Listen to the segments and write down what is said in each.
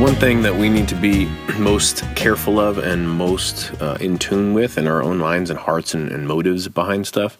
one thing that we need to be most careful of and most uh, in tune with in our own minds and hearts and, and motives behind stuff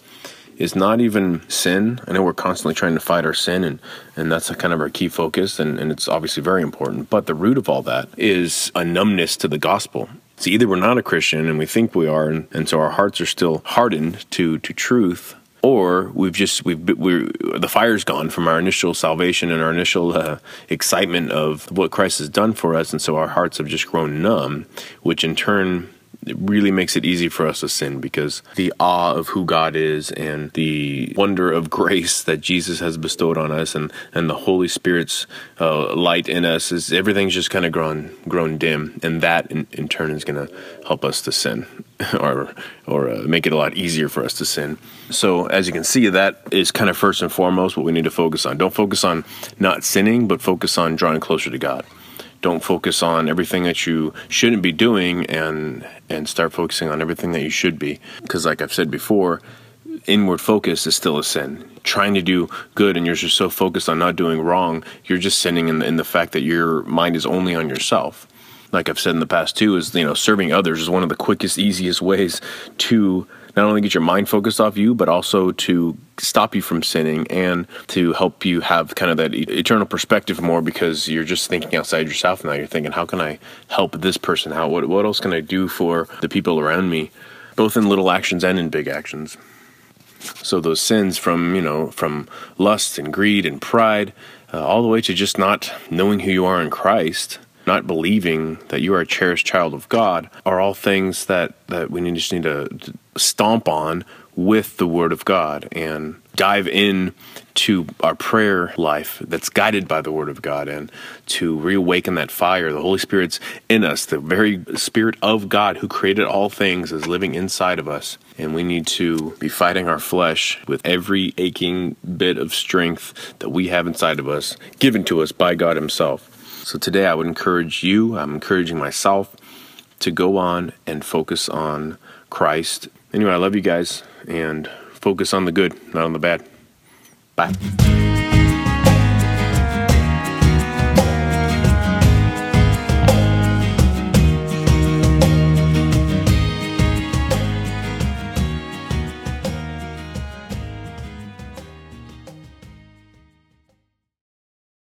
is not even sin. I know we're constantly trying to fight our sin, and, and that's kind of our key focus, and, and it's obviously very important. But the root of all that is a numbness to the gospel. It's either we're not a Christian and we think we are, and, and so our hearts are still hardened to, to truth, or we've just we've we're the fire's gone from our initial salvation and our initial uh, excitement of what Christ has done for us, and so our hearts have just grown numb, which in turn it really makes it easy for us to sin because the awe of who God is and the wonder of grace that Jesus has bestowed on us and, and the Holy Spirit's uh, light in us is everything's just kind of grown grown dim and that in, in turn is going to help us to sin or or uh, make it a lot easier for us to sin. So as you can see, that is kind of first and foremost what we need to focus on. Don't focus on not sinning, but focus on drawing closer to God. Don't focus on everything that you shouldn't be doing, and and start focusing on everything that you should be. Because like I've said before, inward focus is still a sin. Trying to do good and you're just so focused on not doing wrong, you're just sinning in the, in the fact that your mind is only on yourself like I've said in the past too, is you know serving others is one of the quickest, easiest ways to not only get your mind focused off you, but also to stop you from sinning and to help you have kind of that eternal perspective more because you're just thinking outside yourself now. You're thinking, how can I help this person out? What what else can I do for the people around me, both in little actions and in big actions? So those sins from you know from lust and greed and pride, uh, all the way to just not knowing who you are in Christ not believing that you are a cherished child of God are all things that, that we need, just need to stomp on with the Word of God and dive in to our prayer life that's guided by the Word of God and to reawaken that fire. The Holy Spirit's in us, the very Spirit of God who created all things is living inside of us. And we need to be fighting our flesh with every aching bit of strength that we have inside of us, given to us by God Himself. So today I would encourage you, I'm encouraging myself to go on and focus on Christ. Anyway, I love you guys and focus on the good, not on the bad. Bye.